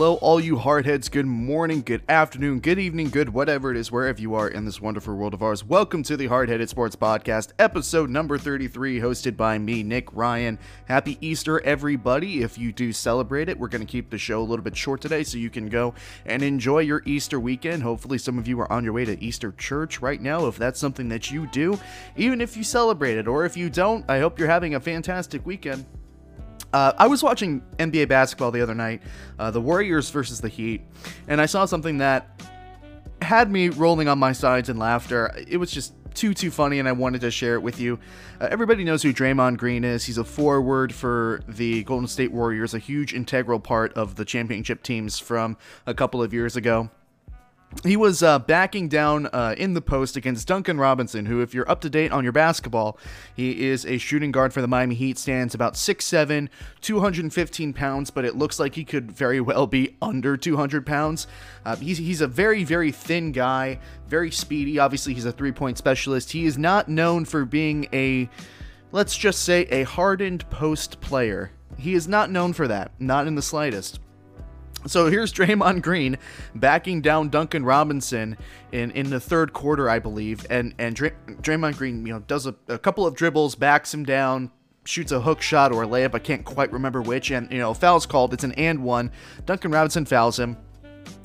hello, all you hardheads. Good morning, good afternoon, good evening, good whatever it is, wherever you are in this wonderful world of ours. Welcome to the Hardheaded Sports Podcast, episode number 33, hosted by me, Nick Ryan. Happy Easter, everybody. If you do celebrate it, we're going to keep the show a little bit short today so you can go and enjoy your Easter weekend. Hopefully, some of you are on your way to Easter church right now, if that's something that you do. Even if you celebrate it, or if you don't, I hope you're having a fantastic weekend. Uh, I was watching NBA basketball the other night, uh, the Warriors versus the Heat, and I saw something that had me rolling on my sides in laughter. It was just too too funny, and I wanted to share it with you. Uh, everybody knows who Draymond Green is. He's a forward for the Golden State Warriors, a huge integral part of the championship teams from a couple of years ago he was uh, backing down uh, in the post against Duncan Robinson, who, if you're up to date on your basketball, he is a shooting guard for the Miami Heat, stands about 6'7, 215 pounds, but it looks like he could very well be under 200 pounds. Uh, he's, he's a very, very thin guy, very speedy. Obviously, he's a three point specialist. He is not known for being a, let's just say, a hardened post player. He is not known for that, not in the slightest. So here's Draymond Green backing down Duncan Robinson in, in the third quarter, I believe, and and Dray- Draymond Green, you know, does a, a couple of dribbles, backs him down, shoots a hook shot or a layup, I can't quite remember which, and you know, foul's called. It's an and one. Duncan Robinson fouls him.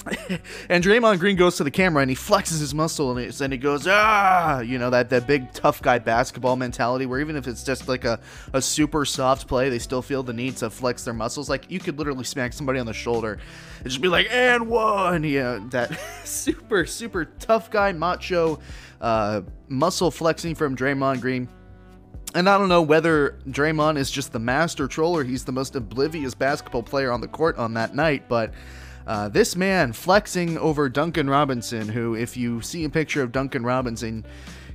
and Draymond Green goes to the camera and he flexes his muscle and, and he goes, ah, you know, that, that big tough guy basketball mentality where even if it's just like a, a super soft play, they still feel the need to flex their muscles. Like you could literally smack somebody on the shoulder and just be like, and one. Yeah, that super, super tough guy, macho, uh, muscle flexing from Draymond Green. And I don't know whether Draymond is just the master troller, he's the most oblivious basketball player on the court on that night, but uh, this man flexing over Duncan Robinson, who, if you see a picture of Duncan Robinson,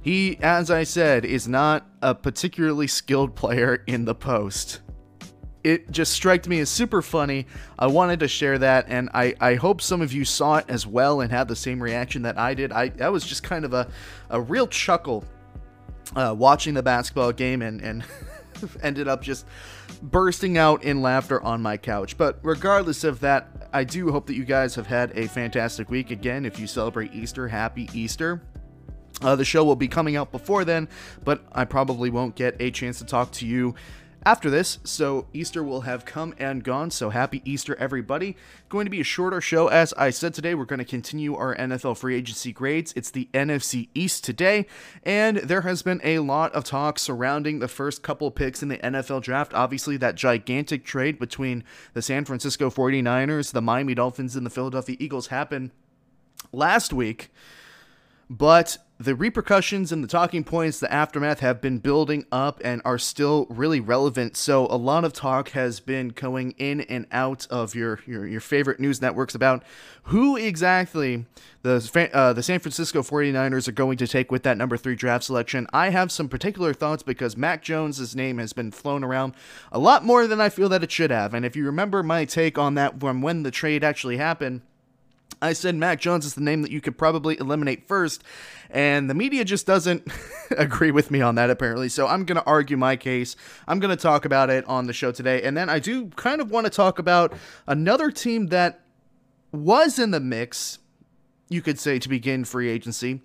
he, as I said, is not a particularly skilled player in the post. It just struck me as super funny. I wanted to share that, and I, I hope some of you saw it as well and had the same reaction that I did. I that was just kind of a, a real chuckle uh, watching the basketball game and, and ended up just bursting out in laughter on my couch. But regardless of that, I do hope that you guys have had a fantastic week. Again, if you celebrate Easter, happy Easter. Uh, the show will be coming out before then, but I probably won't get a chance to talk to you after this, so Easter will have come and gone. So happy Easter, everybody. Going to be a shorter show, as I said today. We're going to continue our NFL free agency grades. It's the NFC East today, and there has been a lot of talk surrounding the first couple picks in the NFL draft. Obviously, that gigantic trade between the San Francisco 49ers, the Miami Dolphins, and the Philadelphia Eagles happened last week. But the repercussions and the talking points, the aftermath have been building up and are still really relevant. So a lot of talk has been going in and out of your your, your favorite news networks about who exactly the uh, the San Francisco 49ers are going to take with that number 3 draft selection. I have some particular thoughts because Mac Jones's name has been flown around a lot more than I feel that it should have. And if you remember my take on that from when the trade actually happened, I said Mac Jones is the name that you could probably eliminate first, and the media just doesn't agree with me on that, apparently. So I'm going to argue my case. I'm going to talk about it on the show today. And then I do kind of want to talk about another team that was in the mix, you could say, to begin free agency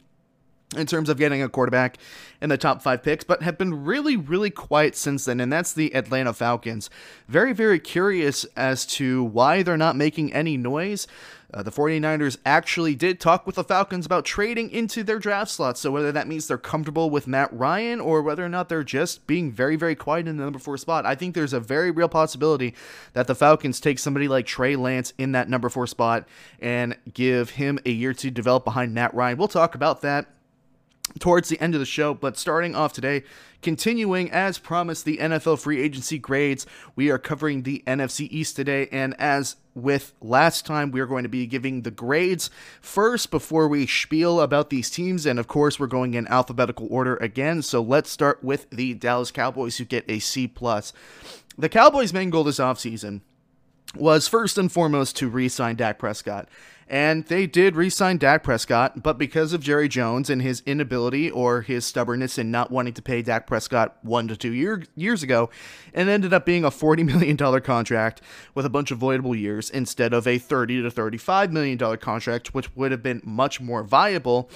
in terms of getting a quarterback in the top five picks, but have been really, really quiet since then, and that's the Atlanta Falcons. Very, very curious as to why they're not making any noise. Uh, the 49ers actually did talk with the Falcons about trading into their draft slots, so whether that means they're comfortable with Matt Ryan or whether or not they're just being very, very quiet in the number four spot, I think there's a very real possibility that the Falcons take somebody like Trey Lance in that number four spot and give him a year to develop behind Matt Ryan. We'll talk about that towards the end of the show. But starting off today, continuing as promised, the NFL free agency grades. We are covering the NFC East today, and as with last time, we are going to be giving the grades first before we spiel about these teams. And of course, we're going in alphabetical order again. So let's start with the Dallas Cowboys, who get a C plus. The Cowboys' main goal this offseason was first and foremost to re sign Dak Prescott. And they did re sign Dak Prescott, but because of Jerry Jones and his inability or his stubbornness in not wanting to pay Dak Prescott one to two year, years ago, it ended up being a $40 million contract with a bunch of voidable years instead of a 30 to $35 million contract, which would have been much more viable,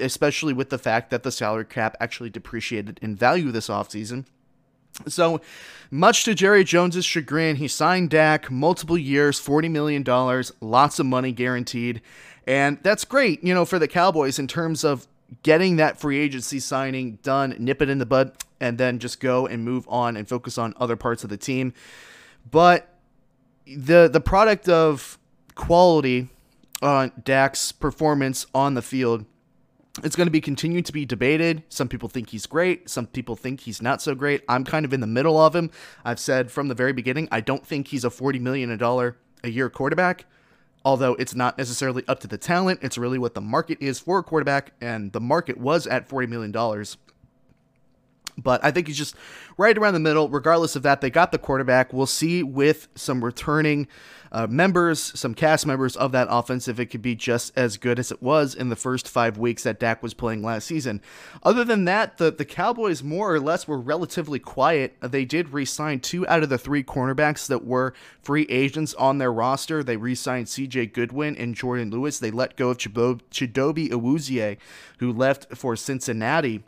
especially with the fact that the salary cap actually depreciated in value this offseason. So, much to Jerry Jones's chagrin, he signed Dak multiple years, $40 million, lots of money guaranteed. And that's great, you know, for the Cowboys in terms of getting that free agency signing done, nip it in the bud, and then just go and move on and focus on other parts of the team. But the the product of quality on Dak's performance on the field it's going to be continued to be debated. Some people think he's great. Some people think he's not so great. I'm kind of in the middle of him. I've said from the very beginning, I don't think he's a $40 million a year quarterback, although it's not necessarily up to the talent. It's really what the market is for a quarterback, and the market was at $40 million. But I think he's just right around the middle. Regardless of that, they got the quarterback. We'll see with some returning uh, members, some cast members of that offense, if it could be just as good as it was in the first five weeks that Dak was playing last season. Other than that, the, the Cowboys more or less were relatively quiet. They did re sign two out of the three cornerbacks that were free agents on their roster. They re signed CJ Goodwin and Jordan Lewis. They let go of Chidobe Awuzie, who left for Cincinnati.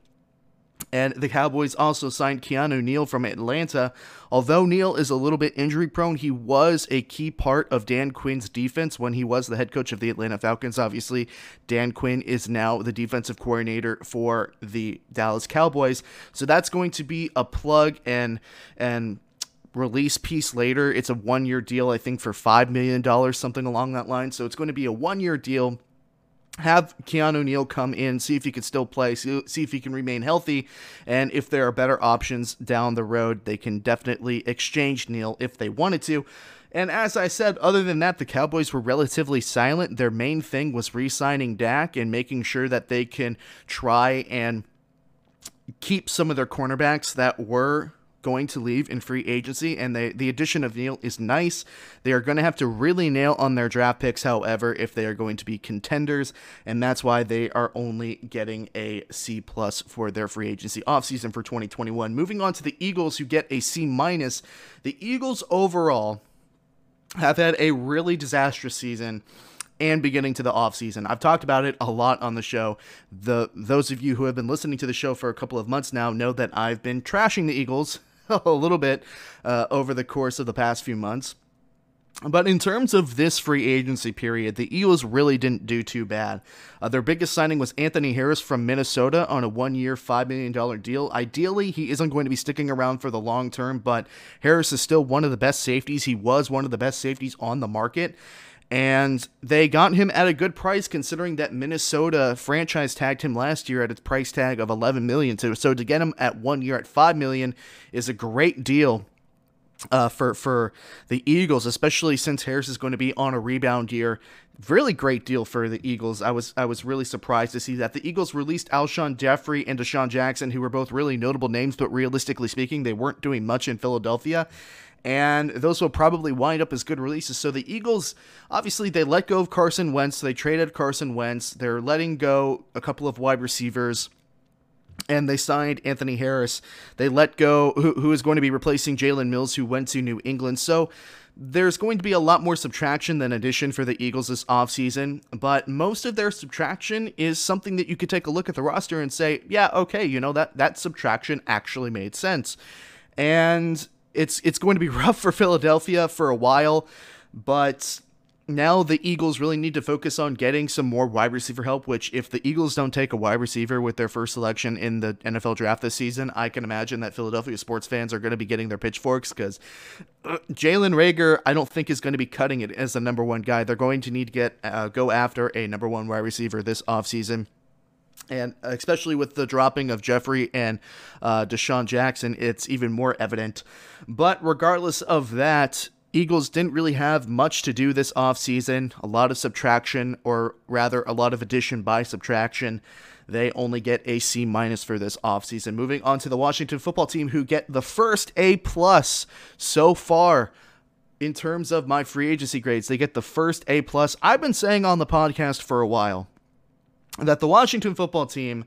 And the Cowboys also signed Keanu Neal from Atlanta. Although Neal is a little bit injury prone, he was a key part of Dan Quinn's defense when he was the head coach of the Atlanta Falcons. Obviously, Dan Quinn is now the defensive coordinator for the Dallas Cowboys. So that's going to be a plug and and release piece later. It's a one year deal, I think, for $5 million, something along that line. So it's going to be a one year deal have Keanu Neal come in, see if he can still play, see, see if he can remain healthy, and if there are better options down the road, they can definitely exchange Neal if they wanted to. And as I said, other than that, the Cowboys were relatively silent. Their main thing was re signing Dak and making sure that they can try and keep some of their cornerbacks that were going to leave in free agency, and they, the addition of Neal is nice. They are going to have to really nail on their draft picks, however, if they are going to be contenders, and that's why they are only getting a C plus for their free agency offseason for 2021. Moving on to the Eagles, who get a C minus. The Eagles overall have had a really disastrous season and beginning to the offseason. I've talked about it a lot on the show. The those of you who have been listening to the show for a couple of months now know that I've been trashing the Eagles a little bit uh, over the course of the past few months. But in terms of this free agency period, the Eagles really didn't do too bad. Uh, their biggest signing was Anthony Harris from Minnesota on a one year, $5 million deal. Ideally, he isn't going to be sticking around for the long term, but Harris is still one of the best safeties. He was one of the best safeties on the market and they got him at a good price considering that Minnesota franchise tagged him last year at its price tag of 11 million. So, so to get him at one year at 5 million is a great deal uh, for for the Eagles, especially since Harris is going to be on a rebound year. Really great deal for the Eagles. I was I was really surprised to see that the Eagles released Alshon Jeffery and DeSean Jackson, who were both really notable names, but realistically speaking, they weren't doing much in Philadelphia and those will probably wind up as good releases. So the Eagles, obviously, they let go of Carson Wentz. They traded Carson Wentz. They're letting go a couple of wide receivers. And they signed Anthony Harris. They let go, who, who is going to be replacing Jalen Mills, who went to New England. So there's going to be a lot more subtraction than addition for the Eagles this offseason, but most of their subtraction is something that you could take a look at the roster and say, yeah, okay, you know, that, that subtraction actually made sense. And it's it's going to be rough for Philadelphia for a while, but now the Eagles really need to focus on getting some more wide receiver help, which if the Eagles don't take a wide receiver with their first selection in the NFL draft this season, I can imagine that Philadelphia sports fans are going to be getting their pitchforks because uh, Jalen Reagor, I don't think is going to be cutting it as the number one guy. They're going to need to get uh, go after a number one wide receiver this offseason and especially with the dropping of Jeffery and uh, DeSean Jackson, it's even more evident. But regardless of that, Eagles didn't really have much to do this offseason. A lot of subtraction, or rather, a lot of addition by subtraction. They only get a C minus for this offseason. Moving on to the Washington football team, who get the first A plus so far in terms of my free agency grades, they get the first A plus. I've been saying on the podcast for a while that the Washington football team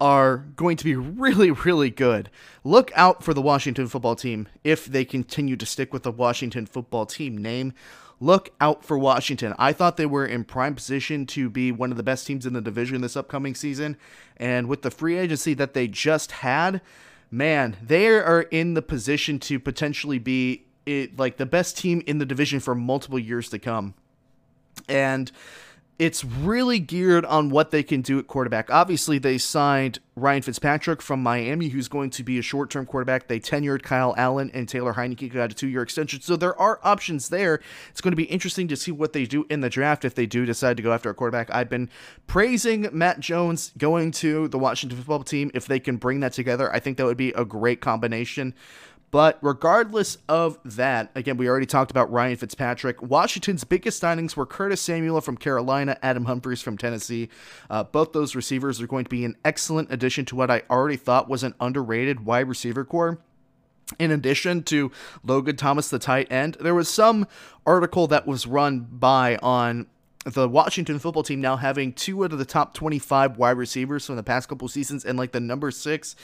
are going to be really, really good. Look out for the Washington football team if they continue to stick with the Washington football team name. Look out for Washington. I thought they were in prime position to be one of the best teams in the division this upcoming season. And with the free agency that they just had, man, they are in the position to potentially be it, like the best team in the division for multiple years to come. And it's really geared on what they can do at quarterback. Obviously, they signed Ryan Fitzpatrick from Miami, who's going to be a short term quarterback. They tenured Kyle Allen and Taylor Heinicke got a two year extension. So there are options there. It's going to be interesting to see what they do in the draft if they do decide to go after a quarterback. I've been praising Mac Jones going to the Washington football team. If they can bring that together, I think that would be a great combination. But regardless of that, again, we already talked about Ryan Fitzpatrick. Washington's biggest signings were Curtis Samuel from Carolina, Adam Humphries from Tennessee. Uh, both those receivers are going to be an excellent addition to what I already thought was an underrated wide receiver corps. In addition to Logan Thomas, the tight end, there was some article that was run by on the Washington football team now having two out of the top 25 wide receivers from the past couple seasons and like the number six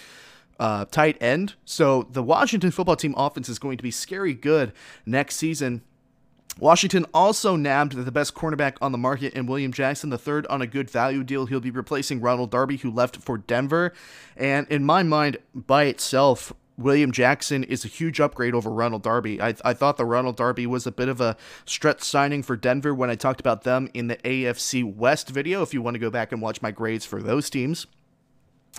uh, tight end. So the Washington football team offense is going to be scary good next season. Washington also nabbed the best cornerback on the market in William Jackson, the third on a good value deal. He'll be replacing Ronald Darby, who left for Denver. And in my mind, by itself, William Jackson is a huge upgrade over Ronald Darby. I, I thought the Ronald Darby was a bit of a stretch signing for Denver when I talked about them in the AFC West video. If you want to go back and watch my grades for those teams.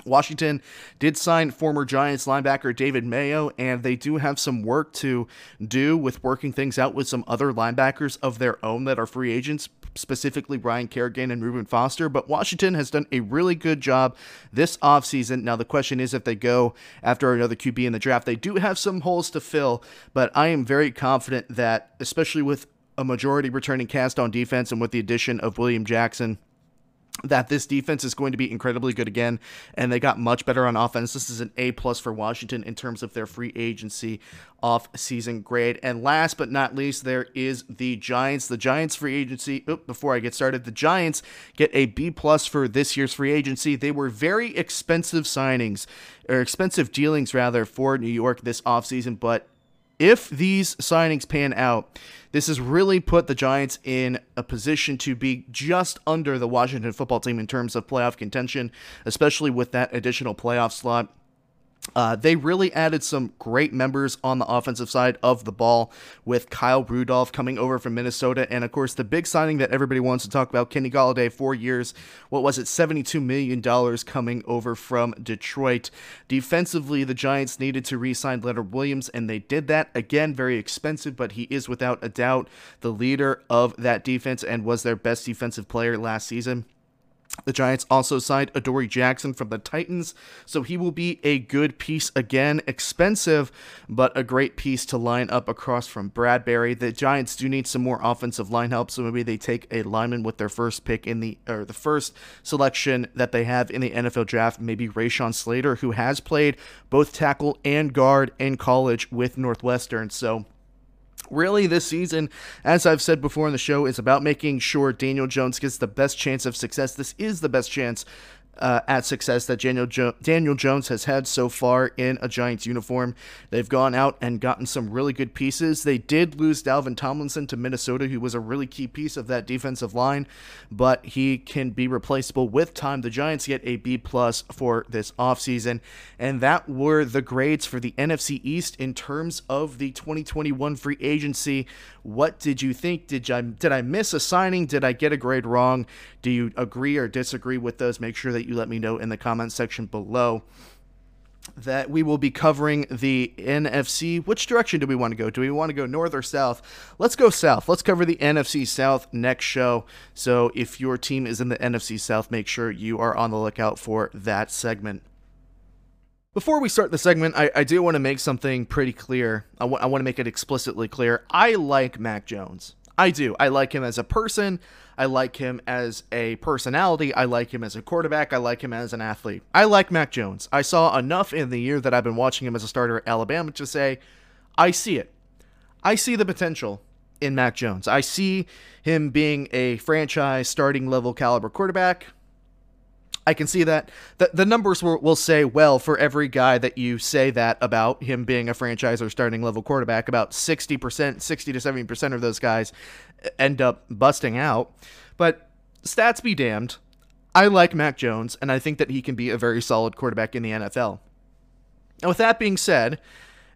Washington did sign former Giants linebacker David Mayo, and they do have some work to do with working things out with some other linebackers of their own that are free agents, specifically Ryan Kerrigan and Reuben Foster. But Washington has done a really good job this offseason. Now, the question is if they go after another QB in the draft, they do have some holes to fill, but I am very confident that, especially with a majority returning cast on defense and with the addition of William Jackson, that this defense is going to be incredibly good again and they got much better on offense. This is an a plus for washington in terms of their free agency off season grade. And last but not least there is the giants. The giants free agency oops, before i get started the giants get a b plus for this year's free agency. They were very expensive signings or expensive dealings rather for new york this offseason but if these signings pan out, this has really put the Giants in a position to be just under the Washington football team in terms of playoff contention, especially with that additional playoff slot. Uh, they really added some great members on the offensive side of the ball with Kyle Rudolph coming over from Minnesota. And of course, the big signing that everybody wants to talk about Kenny Golladay, four years. What was it? $72 million coming over from Detroit. Defensively, the Giants needed to re sign Leonard Williams, and they did that. Again, very expensive, but he is without a doubt the leader of that defense and was their best defensive player last season. The Giants also signed Adoree Jackson from the Titans, so he will be a good piece again. Expensive, but a great piece to line up across from Bradberry. The Giants do need some more offensive line help, so maybe they take a lineman with their first pick in the or the first selection that they have in the NFL draft. Maybe Rashawn Slater, who has played both tackle and guard in college with Northwestern. So Really, this season, as I've said before in the show, is about making sure Daniel Jones gets the best chance of success. This is the best chance uh, at success that Daniel, jo- Daniel Jones has had so far in a Giants uniform. They've gone out and gotten some really good pieces. They did lose Dalvin Tomlinson to Minnesota, who was a really key piece of that defensive line, but he can be replaceable with time. The Giants get a B plus for this offseason. And that were the grades for the NFC East in terms of the 2021 free agency. What did you think? Did I did I miss a signing? Did I get a grade wrong? Do you agree or disagree with those? Make sure that you let me know in the comment section below that we will be covering the NFC. Which direction do we want to go? Do we want to go north or south? Let's go south. Let's cover the NFC South next show. So if your team is in the NFC South, make sure you are on the lookout for that segment. Before we start the segment, I, I do want to make something pretty clear. I, w- I want to make it explicitly clear. I like Mac Jones. I do. I like him as a person. I like him as a personality. I like him as a quarterback. I like him as an athlete. I like Mac Jones. I saw enough in the year that I've been watching him as a starter at Alabama to say, I see it. I see the potential in Mac Jones. I see him being a franchise starting level caliber quarterback. I can see that. The, the numbers will, will say, well, for every guy that you say that about him being a franchise or starting level quarterback, about 60%, 60 to 70% of those guys uh, end up busting out. But stats be damned. I like Mac Jones, and I think that he can be a very solid quarterback in the NFL. Now, with that being said,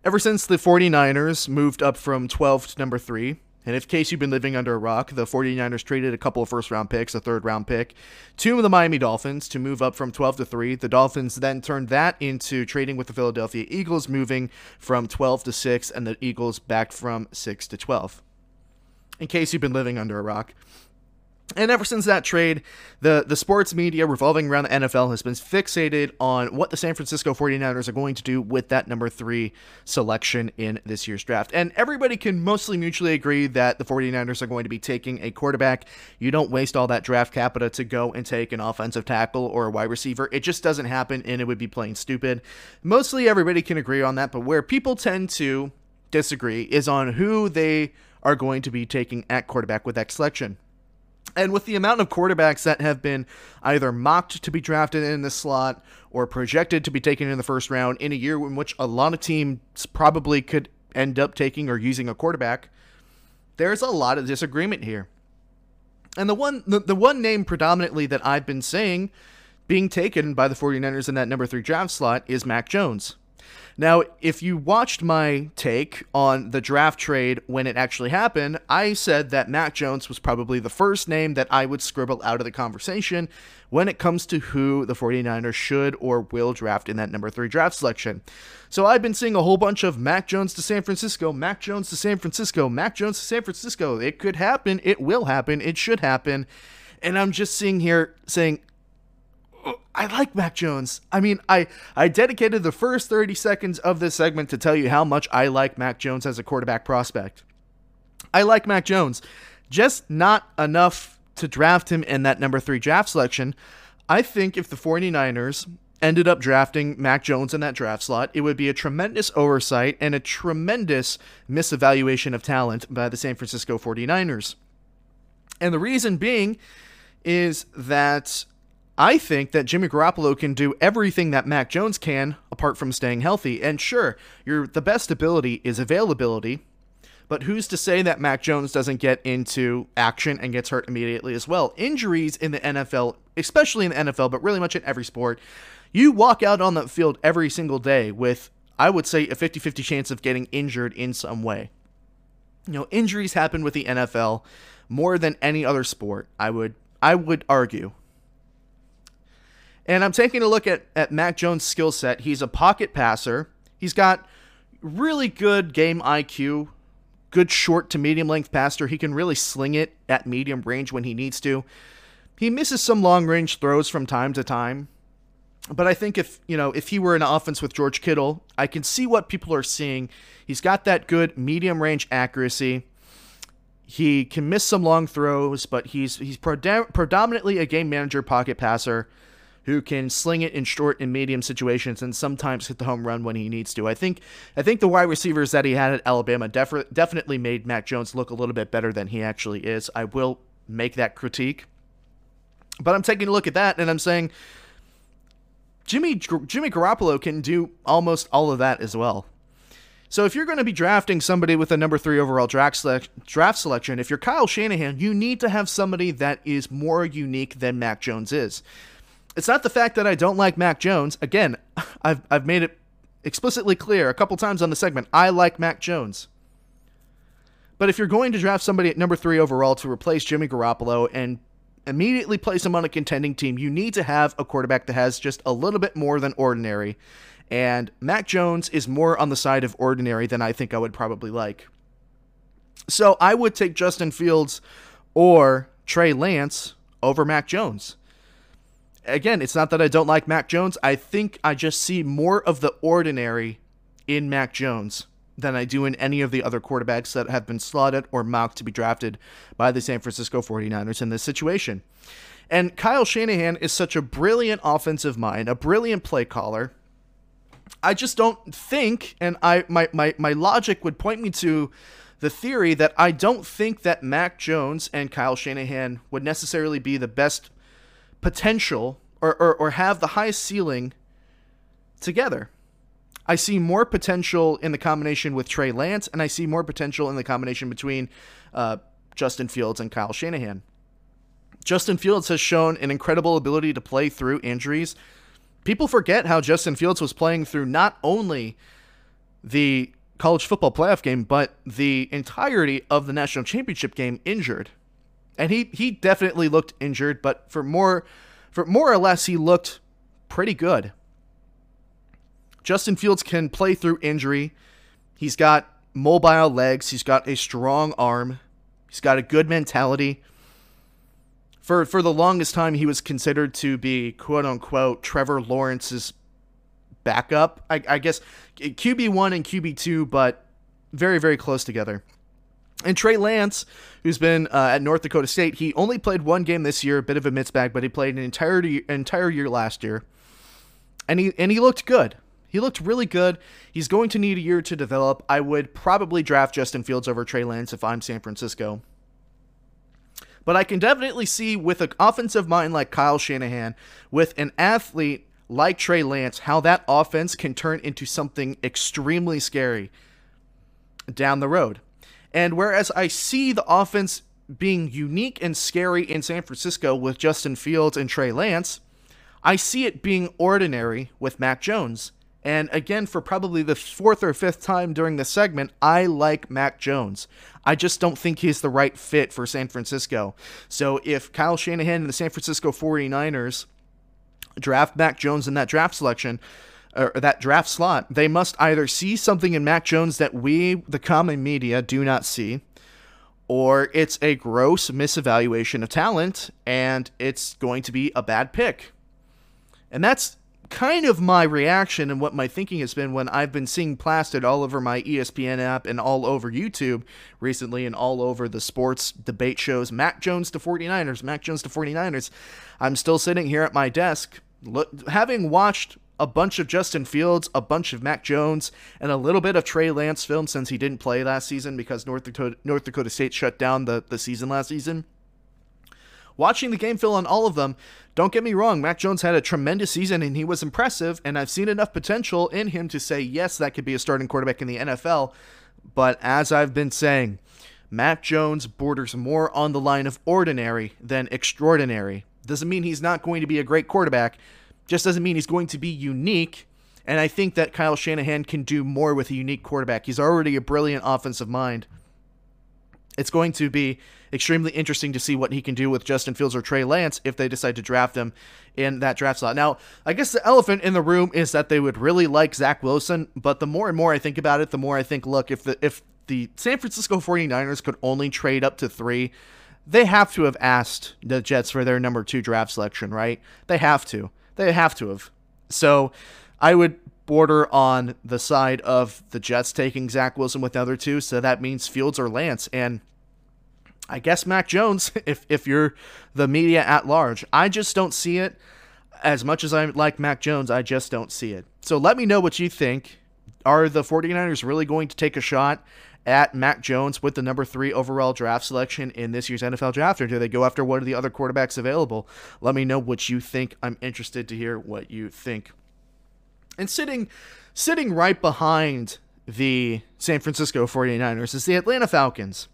ever since the 49ers moved up from 12 to number 3, and in case you've been living under a rock, the 49ers traded a couple of first round picks, a third round pick, to the Miami Dolphins to move up from 12 to 3. The Dolphins then turned that into trading with the Philadelphia Eagles, moving from 12 to 6, and the Eagles back from 6 to 12. In case you've been living under a rock. And ever since that trade, the, the sports media revolving around the NFL has been fixated on what the San Francisco 49ers are going to do with that number three selection in this year's draft. And everybody can mostly mutually agree that the 49ers are going to be taking a quarterback. You don't waste all that draft capital to go and take an offensive tackle or a wide receiver. It just doesn't happen, and it would be plain stupid. Mostly everybody can agree on that, but where people tend to disagree is on who they are going to be taking at quarterback with that selection. And with the amount of quarterbacks that have been either mocked to be drafted in this slot or projected to be taken in the first round in a year in which a lot of teams probably could end up taking or using a quarterback, there's a lot of disagreement here. And the one the, the one name predominantly that I've been saying being taken by the 49ers in that number 3 draft slot is Mac Jones. Now, if you watched my take on the draft trade when it actually happened, I said that Mac Jones was probably the first name that I would scribble out of the conversation when it comes to who the 49ers should or will draft in that number three draft selection. So I've been seeing a whole bunch of Mac Jones to San Francisco, Mac Jones to San Francisco, Mac Jones to San Francisco. It could happen. It will happen. It should happen. And I'm just seeing here saying, I like Mac Jones. I mean, I I dedicated the first 30 seconds of this segment to tell you how much I like Mac Jones as a quarterback prospect. I like Mac Jones, just not enough to draft him in that number 3 draft selection. I think if the 49ers ended up drafting Mac Jones in that draft slot, it would be a tremendous oversight and a tremendous misevaluation of talent by the San Francisco 49ers. And the reason being is that I think that Jimmy Garoppolo can do everything that Mac Jones can apart from staying healthy. And sure, your the best ability is availability, but who's to say that Mac Jones doesn't get into action and gets hurt immediately as well? Injuries in the NFL, especially in the NFL, but really much in every sport, you walk out on the field every single day with I would say a 50-50 chance of getting injured in some way. You know, injuries happen with the NFL more than any other sport. I would I would argue and I'm taking a look at, at Mac Jones' skill set. He's a pocket passer. He's got really good game IQ, good short to medium length passer. He can really sling it at medium range when he needs to. He misses some long range throws from time to time. But I think if, you know, if he were in an offense with George Kittle, I can see what people are seeing. He's got that good medium range accuracy. He can miss some long throws, but he's he's predominantly a game manager pocket passer who can sling it in short and medium situations and sometimes hit the home run when he needs to. I think I think the wide receivers that he had at Alabama def- definitely made Mac Jones look a little bit better than he actually is. I will make that critique. But I'm taking a look at that and I'm saying Jimmy Jimmy Garoppolo can do almost all of that as well. So if you're going to be drafting somebody with a number three overall draft, select, draft selection, if you're Kyle Shanahan, you need to have somebody that is more unique than Mac Jones is it's not the fact that I don't like Mac Jones. Again, I've I've made it explicitly clear a couple times on the segment. I like Mac Jones. But if you're going to draft somebody at number three overall to replace Jimmy Garoppolo and immediately place him on a contending team, you need to have a quarterback that has just a little bit more than ordinary. And Mac Jones is more on the side of ordinary than I think I would probably like. So I would take Justin Fields or Trey Lance over Mac Jones again, it's not that I don't like Mac Jones. I think I just see more of the ordinary in Mac Jones than I do in any of the other quarterbacks that have been slotted or mocked to be drafted by the San Francisco 49ers in this situation. And Kyle Shanahan is such a brilliant offensive mind, a brilliant play caller. I just don't think, and I my, my, my logic would point me to the theory that I don't think that Mac Jones and Kyle Shanahan would necessarily be the best potential or, or, or have the highest ceiling together. I see more potential in the combination with Trey Lance, and I see more potential in the combination between uh, Justin Fields and Kyle Shanahan. Justin Fields has shown an incredible ability to play through injuries. People forget how Justin Fields was playing through not only the college football playoff game, but the entirety of the national championship game injured. And he he definitely looked injured, but for more for more or less he looked pretty good. Justin Fields can play through injury. He's got mobile legs, he's got a strong arm, he's got a good mentality. For for the longest time he was considered to be quote unquote Trevor Lawrence's backup. I, I guess QB1 and QB2, but very, very close together. And Trey Lance, who's been uh, at North Dakota State, he only played one game this year, a bit of a mixed bag, but he played an entire entire year last year, and he and he looked good. He looked really good. He's going to need a year to develop. I would probably draft Justin Fields over Trey Lance if I'm San Francisco. But I can definitely see with an offensive mind like Kyle Shanahan, with an athlete like Trey Lance, how that offense can turn into something extremely scary down the road. And whereas I see the offense being unique and scary in San Francisco with Justin Fields and Trey Lance, I see it being ordinary with Mac Jones. And again, for probably the fourth or fifth time during the segment, I like Mac Jones. I just don't think he's the right fit for San Francisco. So if Kyle Shanahan and the San Francisco 49ers draft Mac Jones in that draft selection or that draft slot, they must either see something in Mac Jones that we, the common media, do not see, or it's a gross misevaluation of talent and it's going to be a bad pick. And that's kind of my reaction and what my thinking has been when I've been seeing plastered all over my ESPN app and all over YouTube recently and all over the sports debate shows Mac Jones to 49ers, Mac Jones to 49ers. I'm still sitting here at my desk look, having watched a bunch of Justin Fields, a bunch of Mac Jones, and a little bit of Trey Lance film since he didn't play last season because North Dakota, North Dakota State shut down the, the season last season. Watching the game film on all of them, don't get me wrong, Mac Jones had a tremendous season and he was impressive, and I've seen enough potential in him to say, yes, that could be a starting quarterback in the NFL. But as I've been saying, Mac Jones borders more on the line of ordinary than extraordinary. Doesn't mean he's not going to be a great quarterback, just doesn't mean he's going to be unique. And I think that Kyle Shanahan can do more with a unique quarterback. He's already a brilliant offensive mind it's going to be extremely interesting to see what he can do with Justin Fields or Trey Lance if they decide to draft him in that draft slot. Now, I guess the elephant in the room is that they would really like Zach Wilson, but the more and more I think about it, the more I think, look, if the if the San Francisco 49ers could only trade up to 3, they have to have asked the Jets for their number 2 draft selection, right? They have to. They have to have. So, I would border on the side of the Jets taking Zach Wilson with the other two, so that means Fields or Lance. And I guess Mac Jones, if if you're the media at large. I just don't see it. As much as I like Mac Jones, I just don't see it. So let me know what you think. Are the 49ers really going to take a shot at Mac Jones with the number three overall draft selection in this year's NFL draft, or do they go after one of the other quarterbacks available? Let me know what you think. I'm interested to hear what you think. And sitting sitting right behind the San Francisco 49ers is the Atlanta Falcons.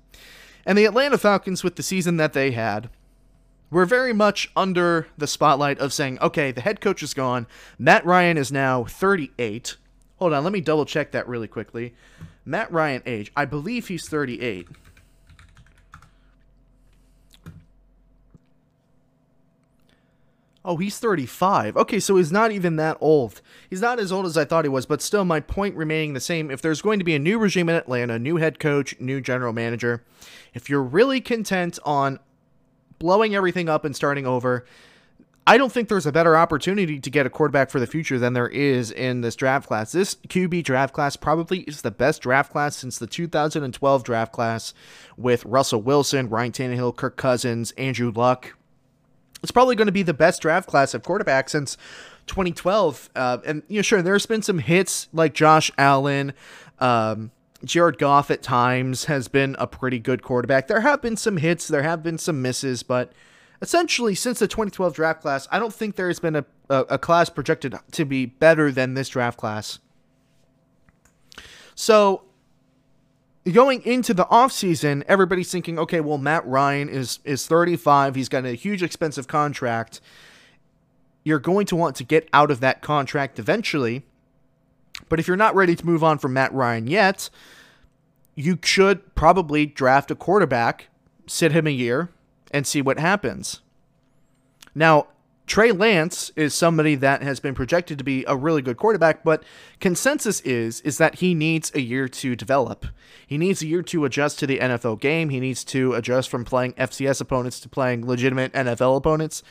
And the Atlanta Falcons, with the season that they had, were very much under the spotlight of saying, okay, the head coach is gone. Matt Ryan is now 38. Hold on, let me double check that really quickly. Matt Ryan age, I believe he's 38. Oh, he's 35. Okay, so he's not even that old. He's not as old as I thought he was, but still, my point remaining the same. If there's going to be a new regime in Atlanta, new head coach, new general manager, if you're really content on blowing everything up and starting over, I don't think there's a better opportunity to get a quarterback for the future than there is in this draft class. This QB draft class probably is the best draft class since the 2012 draft class with Russell Wilson, Ryan Tannehill, Kirk Cousins, Andrew Luck, it's probably going to be the best draft class of quarterback since 2012. Uh, and you know, sure, there's been some hits like Josh Allen, um, Jared Goff at times has been a pretty good quarterback. There have been some hits, there have been some misses, but essentially since the 2012 draft class, I don't think there has been a, a, a class projected to be better than this draft class. So going into the offseason, everybody's thinking, okay, well, Matt Ryan is is 35. He's got a huge expensive contract. You're going to want to get out of that contract eventually. But if you're not ready to move on from Matt Ryan yet, you should probably draft a quarterback, sit him a year, and see what happens. Now, Trey Lance is somebody that has been projected to be a really good quarterback, but consensus is is that he needs a year to develop. He needs a year to adjust to the NFL game. He needs to adjust from playing FCS opponents to playing legitimate NFL opponents.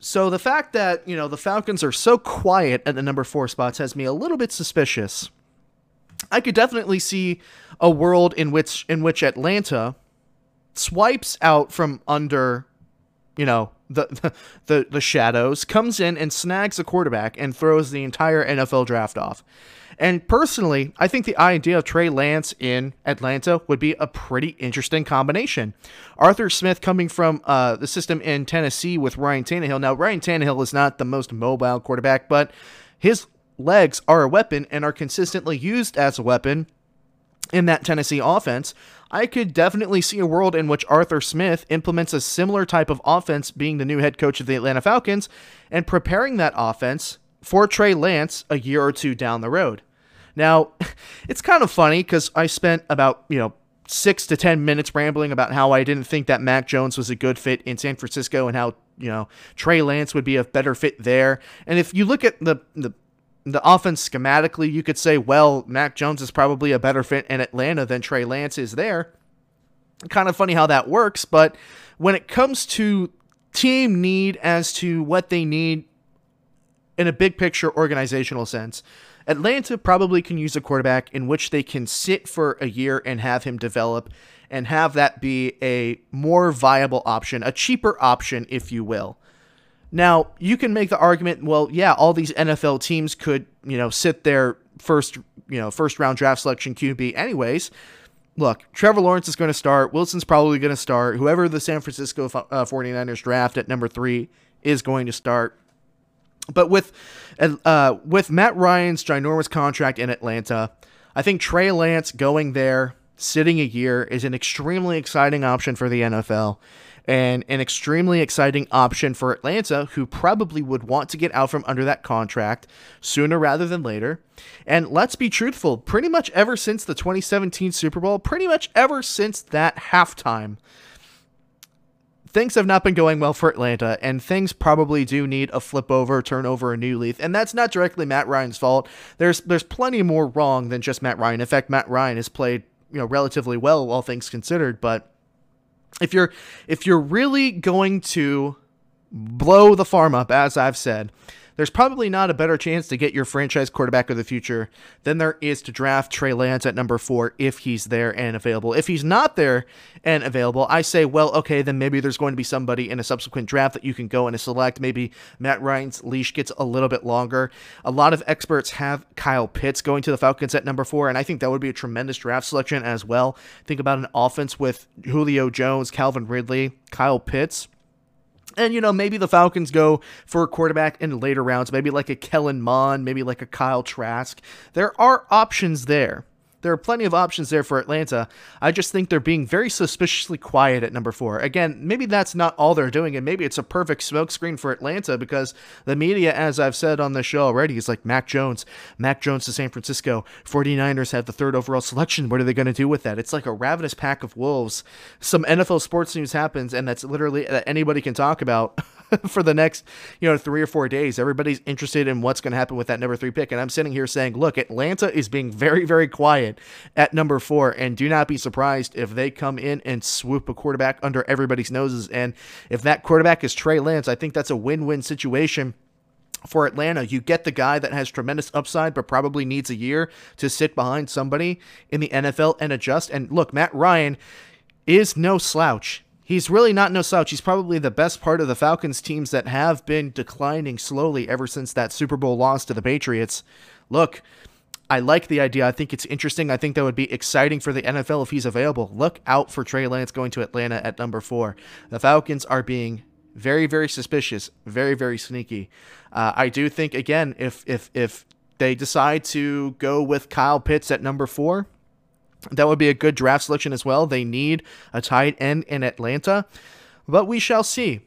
So the fact that, you know, the Falcons are so quiet at the number 4 spots has me a little bit suspicious. I could definitely see a world in which in which Atlanta swipes out from under you know the, the the shadows comes in and snags a quarterback and throws the entire NFL draft off. And personally, I think the idea of Trey Lance in Atlanta would be a pretty interesting combination. Arthur Smith coming from uh, the system in Tennessee with Ryan Tannehill. Now, Ryan Tannehill is not the most mobile quarterback, but his legs are a weapon and are consistently used as a weapon in that Tennessee offense. I could definitely see a world in which Arthur Smith implements a similar type of offense, being the new head coach of the Atlanta Falcons, and preparing that offense for Trey Lance a year or two down the road. Now, it's kind of funny because I spent about, you know, six to 10 minutes rambling about how I didn't think that Mac Jones was a good fit in San Francisco and how, you know, Trey Lance would be a better fit there. And if you look at the, the the offense schematically, you could say, well, Mac Jones is probably a better fit in Atlanta than Trey Lance is there. Kind of funny how that works, but when it comes to team need as to what they need in a big picture organizational sense, Atlanta probably can use a quarterback in which they can sit for a year and have him develop and have that be a more viable option, a cheaper option, if you will. Now, you can make the argument, well, yeah, all these NFL teams could, you know, sit their first, you know, first round draft selection QB anyways. Look, Trevor Lawrence is going to start. Wilson's probably going to start. Whoever the San Francisco uh, 49ers draft at number 3 is going to start. But with uh, with Matt Ryan's ginormous contract in Atlanta, I think Trey Lance going there, sitting a year, is an extremely exciting option for the NFL and an extremely exciting option for Atlanta, who probably would want to get out from under that contract sooner rather than later. And let's be truthful, pretty much ever since the 2017 Super Bowl, pretty much ever since that halftime, things have not been going well for Atlanta, and things probably do need a flip over, turn over a new leaf. And that's not directly Matt Ryan's fault. There's there's plenty more wrong than just Matt Ryan. In fact, Matt Ryan has played you know relatively well, all things considered, but if you're if you're really going to blow the farm up, as I've said, there's probably not a better chance to get your franchise quarterback of the future than there is to draft Trey Lance at number four if he's there and available. If he's not there and available, I say, well, okay, then maybe there's going to be somebody in a subsequent draft that you can go and select. Maybe Matt Ryan's leash gets a little bit longer. A lot of experts have Kyle Pitts going to the Falcons at number four, and I think that would be a tremendous draft selection as well. Think about an offense with Julio Jones, Calvin Ridley, Kyle Pitts. And, you know, maybe the Falcons go for a quarterback in later rounds, maybe like a Kellen Mond, maybe like a Kyle Trask. There are options there. There are plenty of options there for Atlanta. I just think they're being very suspiciously quiet at number four. Again, maybe that's not all they're doing, and maybe it's a perfect smokescreen for Atlanta because the media, as I've said on the show already, is like Mac Jones. Mac Jones to San Francisco. 49ers have the third overall selection. What are they going to do with that? It's like a ravenous pack of wolves. Some NFL sports news happens, and that's literally that anybody can talk about. for the next, you know, three or four days. Everybody's interested in what's going to happen with that number three pick. And I'm sitting here saying, look, Atlanta is being very, very quiet at number four. And do not be surprised if they come in and swoop a quarterback under everybody's noses. And if that quarterback is Trey Lance, I think that's a win win situation for Atlanta, you get the guy that has tremendous upside, but probably needs a year to sit behind somebody in the NFL and adjust. And look, Matt Ryan is no slouch he's really not no slouch. He's probably the best part of the Falcons teams that have been declining slowly ever since that Super Bowl loss to the Patriots. Look, I like the idea. I think it's interesting. I think that would be exciting for the NFL if he's available. Look out for Trey Lance going to Atlanta at number four. The Falcons are being very, very suspicious, very, very sneaky. Uh, I do think again, if if if they decide to go with Kyle Pitts at number four, that would be a good draft selection as well. They need a tight end in Atlanta, but we shall see.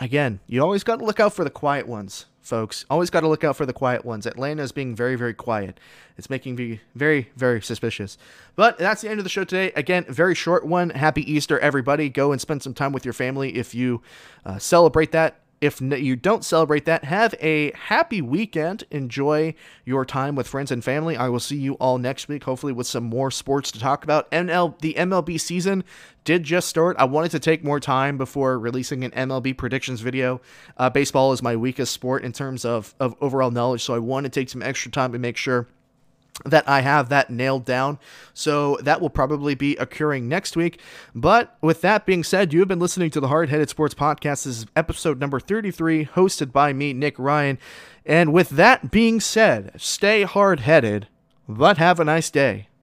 Again, you always got to look out for the quiet ones, folks. Always got to look out for the quiet ones. Atlanta is being very, very quiet. It's making me very, very suspicious. But that's the end of the show today. Again, very short one. Happy Easter, everybody. Go and spend some time with your family if you uh, celebrate that if you don't celebrate that, have a happy weekend. Enjoy your time with friends and family. I will see you all next week, hopefully with some more sports to talk about. ML the MLB season did just start. I wanted to take more time before releasing an MLB predictions video. Uh, baseball is my weakest sport in terms of, of overall knowledge, so I want to take some extra time to make sure that I have that nailed down. So that will probably be occurring next week. But with that being said, you have been listening to the Hard Headed Sports Podcast. This is episode number 33, hosted by me, Nick Ryan. And with that being said, stay hard headed, but have a nice day.